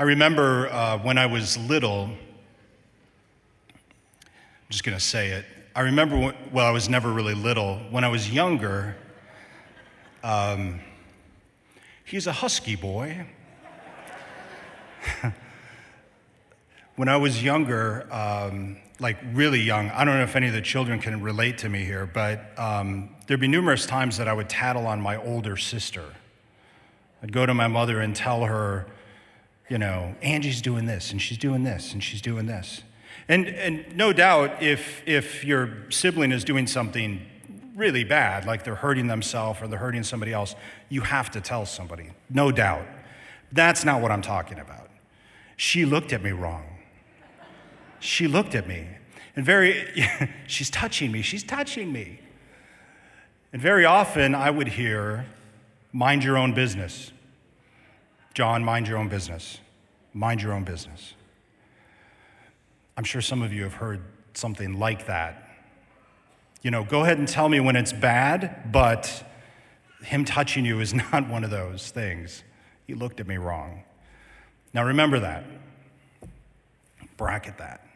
I remember uh, when I was little, I'm just going to say it. I remember, when, well, I was never really little. When I was younger, um, he's a husky boy. when I was younger, um, like really young, I don't know if any of the children can relate to me here, but um, there'd be numerous times that I would tattle on my older sister. I'd go to my mother and tell her, you know, Angie's doing this and she's doing this and she's doing this. And, and no doubt, if, if your sibling is doing something really bad, like they're hurting themselves or they're hurting somebody else, you have to tell somebody, no doubt. That's not what I'm talking about. She looked at me wrong. She looked at me. And very, she's touching me, she's touching me. And very often I would hear, mind your own business. John, mind your own business. Mind your own business. I'm sure some of you have heard something like that. You know, go ahead and tell me when it's bad, but him touching you is not one of those things. He looked at me wrong. Now remember that. Bracket that.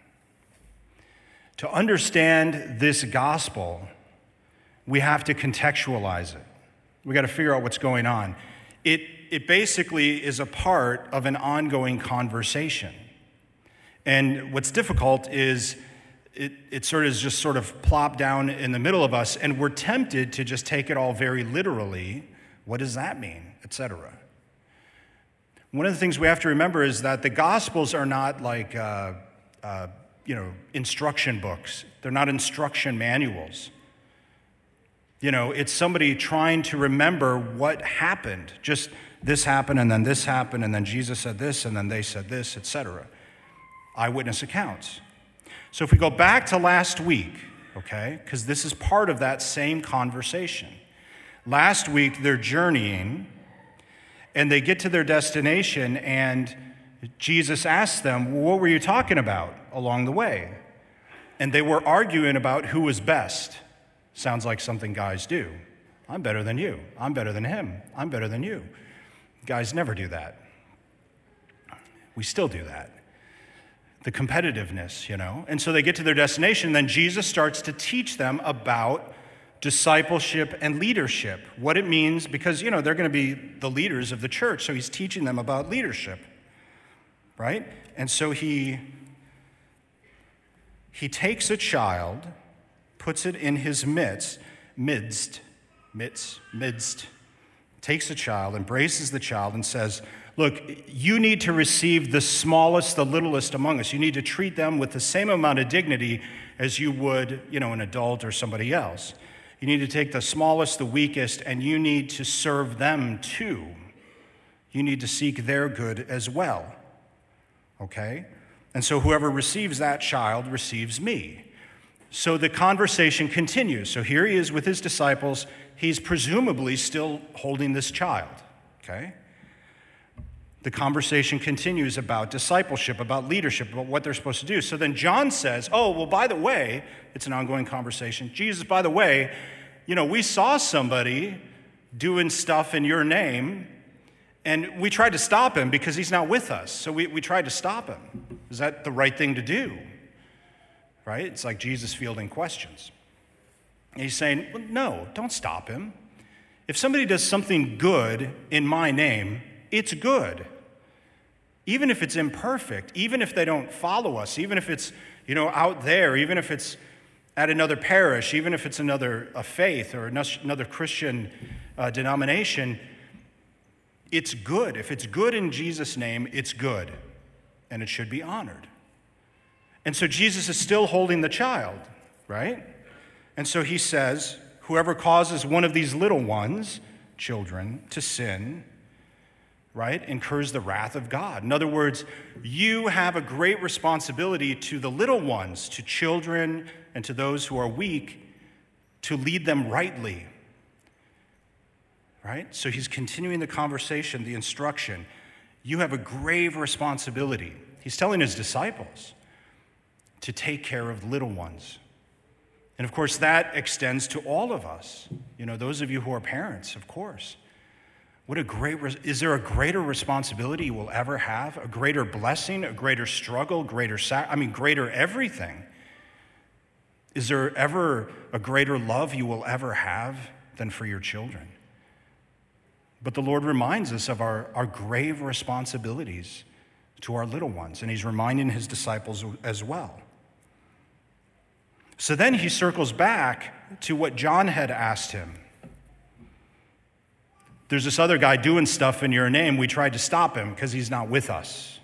To understand this gospel, we have to contextualize it. We got to figure out what's going on. It it basically is a part of an ongoing conversation. And what's difficult is it, it sort of is just sort of plopped down in the middle of us, and we're tempted to just take it all very literally. What does that mean? Etc. One of the things we have to remember is that the Gospels are not like, uh, uh, you know, instruction books. They're not instruction manuals. You know, it's somebody trying to remember what happened. Just this happened and then this happened and then Jesus said this and then they said this, etc. Eyewitness accounts. So if we go back to last week, okay, because this is part of that same conversation. Last week they're journeying and they get to their destination and Jesus asks them, What were you talking about along the way? And they were arguing about who was best. Sounds like something guys do. I'm better than you. I'm better than him. I'm better than you. Guys never do that. We still do that. The competitiveness, you know. And so they get to their destination, then Jesus starts to teach them about discipleship and leadership, what it means, because, you know, they're going to be the leaders of the church. So he's teaching them about leadership, right? And so he, he takes a child, puts it in his midst, midst, midst, midst, takes a child, embraces the child, and says, Look, you need to receive the smallest, the littlest among us. You need to treat them with the same amount of dignity as you would, you know, an adult or somebody else. You need to take the smallest, the weakest, and you need to serve them too. You need to seek their good as well. Okay? And so whoever receives that child receives me. So the conversation continues. So here he is with his disciples he's presumably still holding this child, okay? The conversation continues about discipleship, about leadership, about what they're supposed to do. So then John says, Oh, well, by the way, it's an ongoing conversation. Jesus, by the way, you know, we saw somebody doing stuff in your name, and we tried to stop him because he's not with us. So we, we tried to stop him. Is that the right thing to do? Right? It's like Jesus fielding questions. He's saying, well, no, don't stop him. If somebody does something good in my name, it's good. Even if it's imperfect, even if they don't follow us, even if it's, you know, out there, even if it's at another parish, even if it's another a faith or another Christian uh, denomination, it's good. If it's good in Jesus' name, it's good, and it should be honored. And so Jesus is still holding the child, right? And so he says, Whoever causes one of these little ones, children, to sin, right, incurs the wrath of God. In other words, you have a great responsibility to the little ones, to children, and to those who are weak, to lead them rightly. Right? So he's continuing the conversation, the instruction. You have a grave responsibility. He's telling his disciples to take care of little ones. And of course, that extends to all of us. You know, those of you who are parents, of course. What a great, is there a greater responsibility you will ever have? A greater blessing, a greater struggle, greater, sac- I mean, greater everything? Is there ever a greater love you will ever have than for your children? But the Lord reminds us of our, our grave responsibilities to our little ones, and He's reminding His disciples as well. So then he circles back to what John had asked him. There's this other guy doing stuff in your name. We tried to stop him because he's not with us.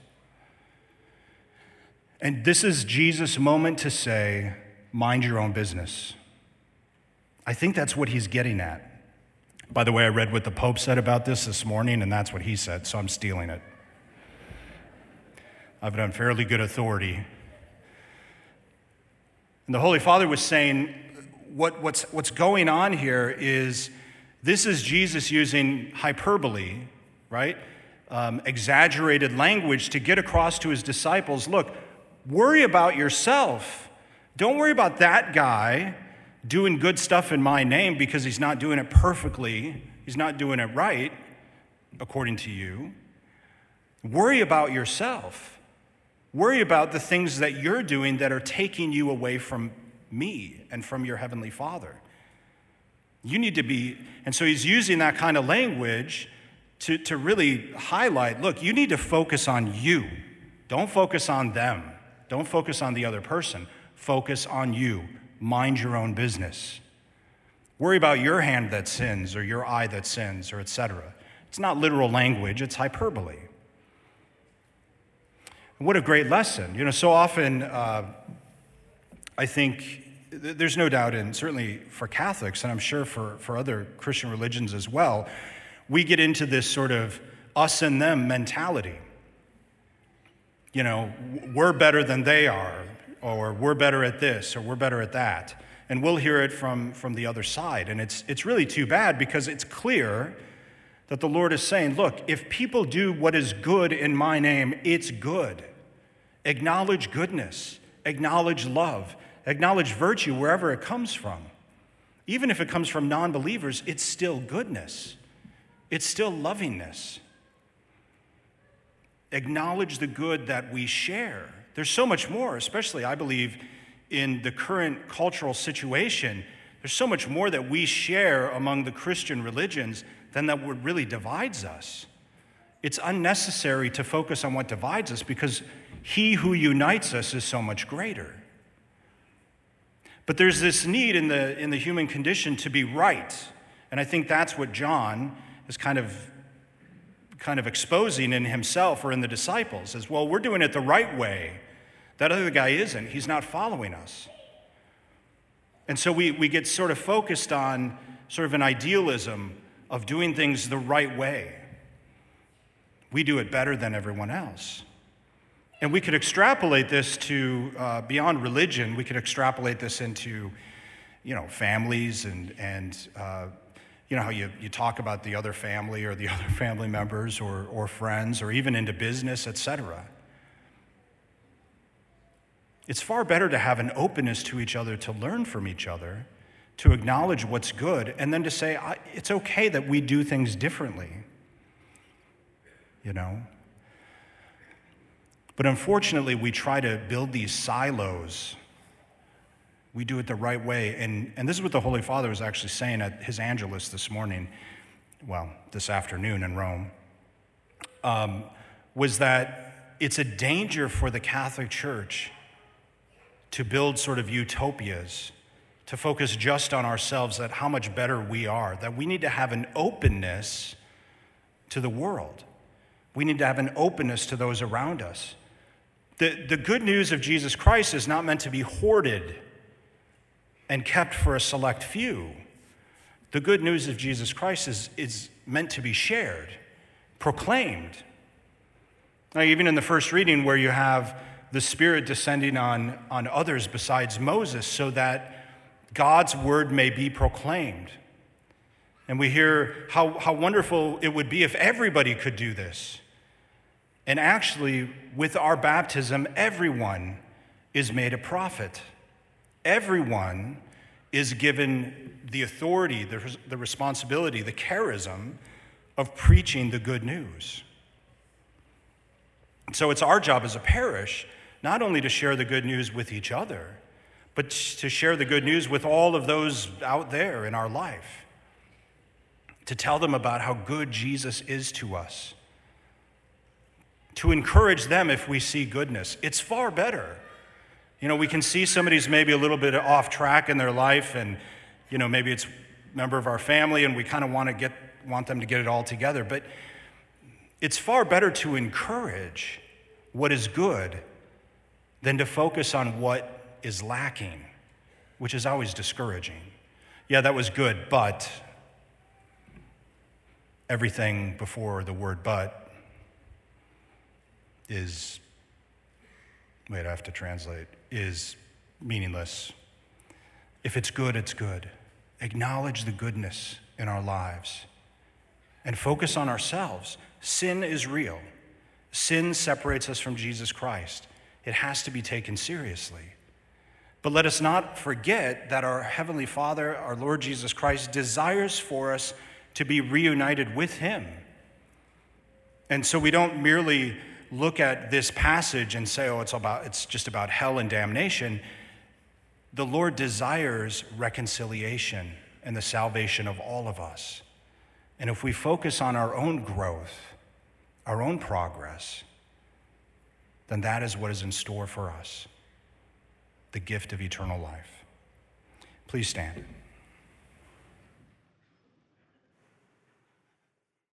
And this is Jesus' moment to say, mind your own business. I think that's what he's getting at. By the way, I read what the Pope said about this this morning, and that's what he said, so I'm stealing it. I've done fairly good authority. And the Holy Father was saying, what, what's, what's going on here is this is Jesus using hyperbole, right? Um, exaggerated language to get across to his disciples look, worry about yourself. Don't worry about that guy doing good stuff in my name because he's not doing it perfectly, he's not doing it right, according to you. Worry about yourself. Worry about the things that you're doing that are taking you away from me and from your Heavenly Father. You need to be, and so he's using that kind of language to, to really highlight look, you need to focus on you. Don't focus on them. Don't focus on the other person. Focus on you. Mind your own business. Worry about your hand that sins or your eye that sins or etc. It's not literal language, it's hyperbole. What a great lesson. You know, so often uh, I think there's no doubt, and certainly for Catholics, and I'm sure for, for other Christian religions as well, we get into this sort of us and them mentality. You know, we're better than they are, or we're better at this, or we're better at that. And we'll hear it from, from the other side. And it's, it's really too bad because it's clear that the Lord is saying, look, if people do what is good in my name, it's good. Acknowledge goodness, acknowledge love, acknowledge virtue wherever it comes from. Even if it comes from non believers, it's still goodness, it's still lovingness. Acknowledge the good that we share. There's so much more, especially, I believe, in the current cultural situation. There's so much more that we share among the Christian religions than that what really divides us. It's unnecessary to focus on what divides us because he who unites us is so much greater. But there's this need in the, in the human condition to be right. And I think that's what John is kind of, kind of exposing in himself or in the disciples as well, we're doing it the right way. That other guy isn't. He's not following us. And so we, we get sort of focused on sort of an idealism of doing things the right way. We do it better than everyone else. And we could extrapolate this to uh, beyond religion, we could extrapolate this into, you know, families and, and uh, you know, how you, you talk about the other family or the other family members or, or friends or even into business, etc. It's far better to have an openness to each other, to learn from each other, to acknowledge what's good, and then to say, it's okay that we do things differently. You know? But unfortunately, we try to build these silos. We do it the right way. And, and this is what the Holy Father was actually saying at his Angelus this morning, well, this afternoon in Rome, um, was that it's a danger for the Catholic Church to build sort of utopias, to focus just on ourselves, that how much better we are, that we need to have an openness to the world. We need to have an openness to those around us. The, the good news of Jesus Christ is not meant to be hoarded and kept for a select few. The good news of Jesus Christ is, is meant to be shared, proclaimed. Now, even in the first reading, where you have the Spirit descending on, on others besides Moses, so that God's word may be proclaimed. And we hear how, how wonderful it would be if everybody could do this. And actually, with our baptism, everyone is made a prophet. Everyone is given the authority, the, the responsibility, the charism of preaching the good news. So it's our job as a parish not only to share the good news with each other, but to share the good news with all of those out there in our life. To tell them about how good Jesus is to us. To encourage them if we see goodness. It's far better. You know, we can see somebody's maybe a little bit off track in their life, and, you know, maybe it's a member of our family, and we kind of want to get want them to get it all together. But it's far better to encourage what is good than to focus on what is lacking, which is always discouraging. Yeah, that was good, but everything before the word but is, wait, I have to translate, is meaningless. If it's good, it's good. Acknowledge the goodness in our lives and focus on ourselves. Sin is real. Sin separates us from Jesus Christ. It has to be taken seriously. But let us not forget that our Heavenly Father, our Lord Jesus Christ, desires for us to be reunited with Him. And so we don't merely look at this passage and say, oh, it's, about, it's just about hell and damnation. The Lord desires reconciliation and the salvation of all of us. And if we focus on our own growth, our own progress, then that is what is in store for us the gift of eternal life. Please stand.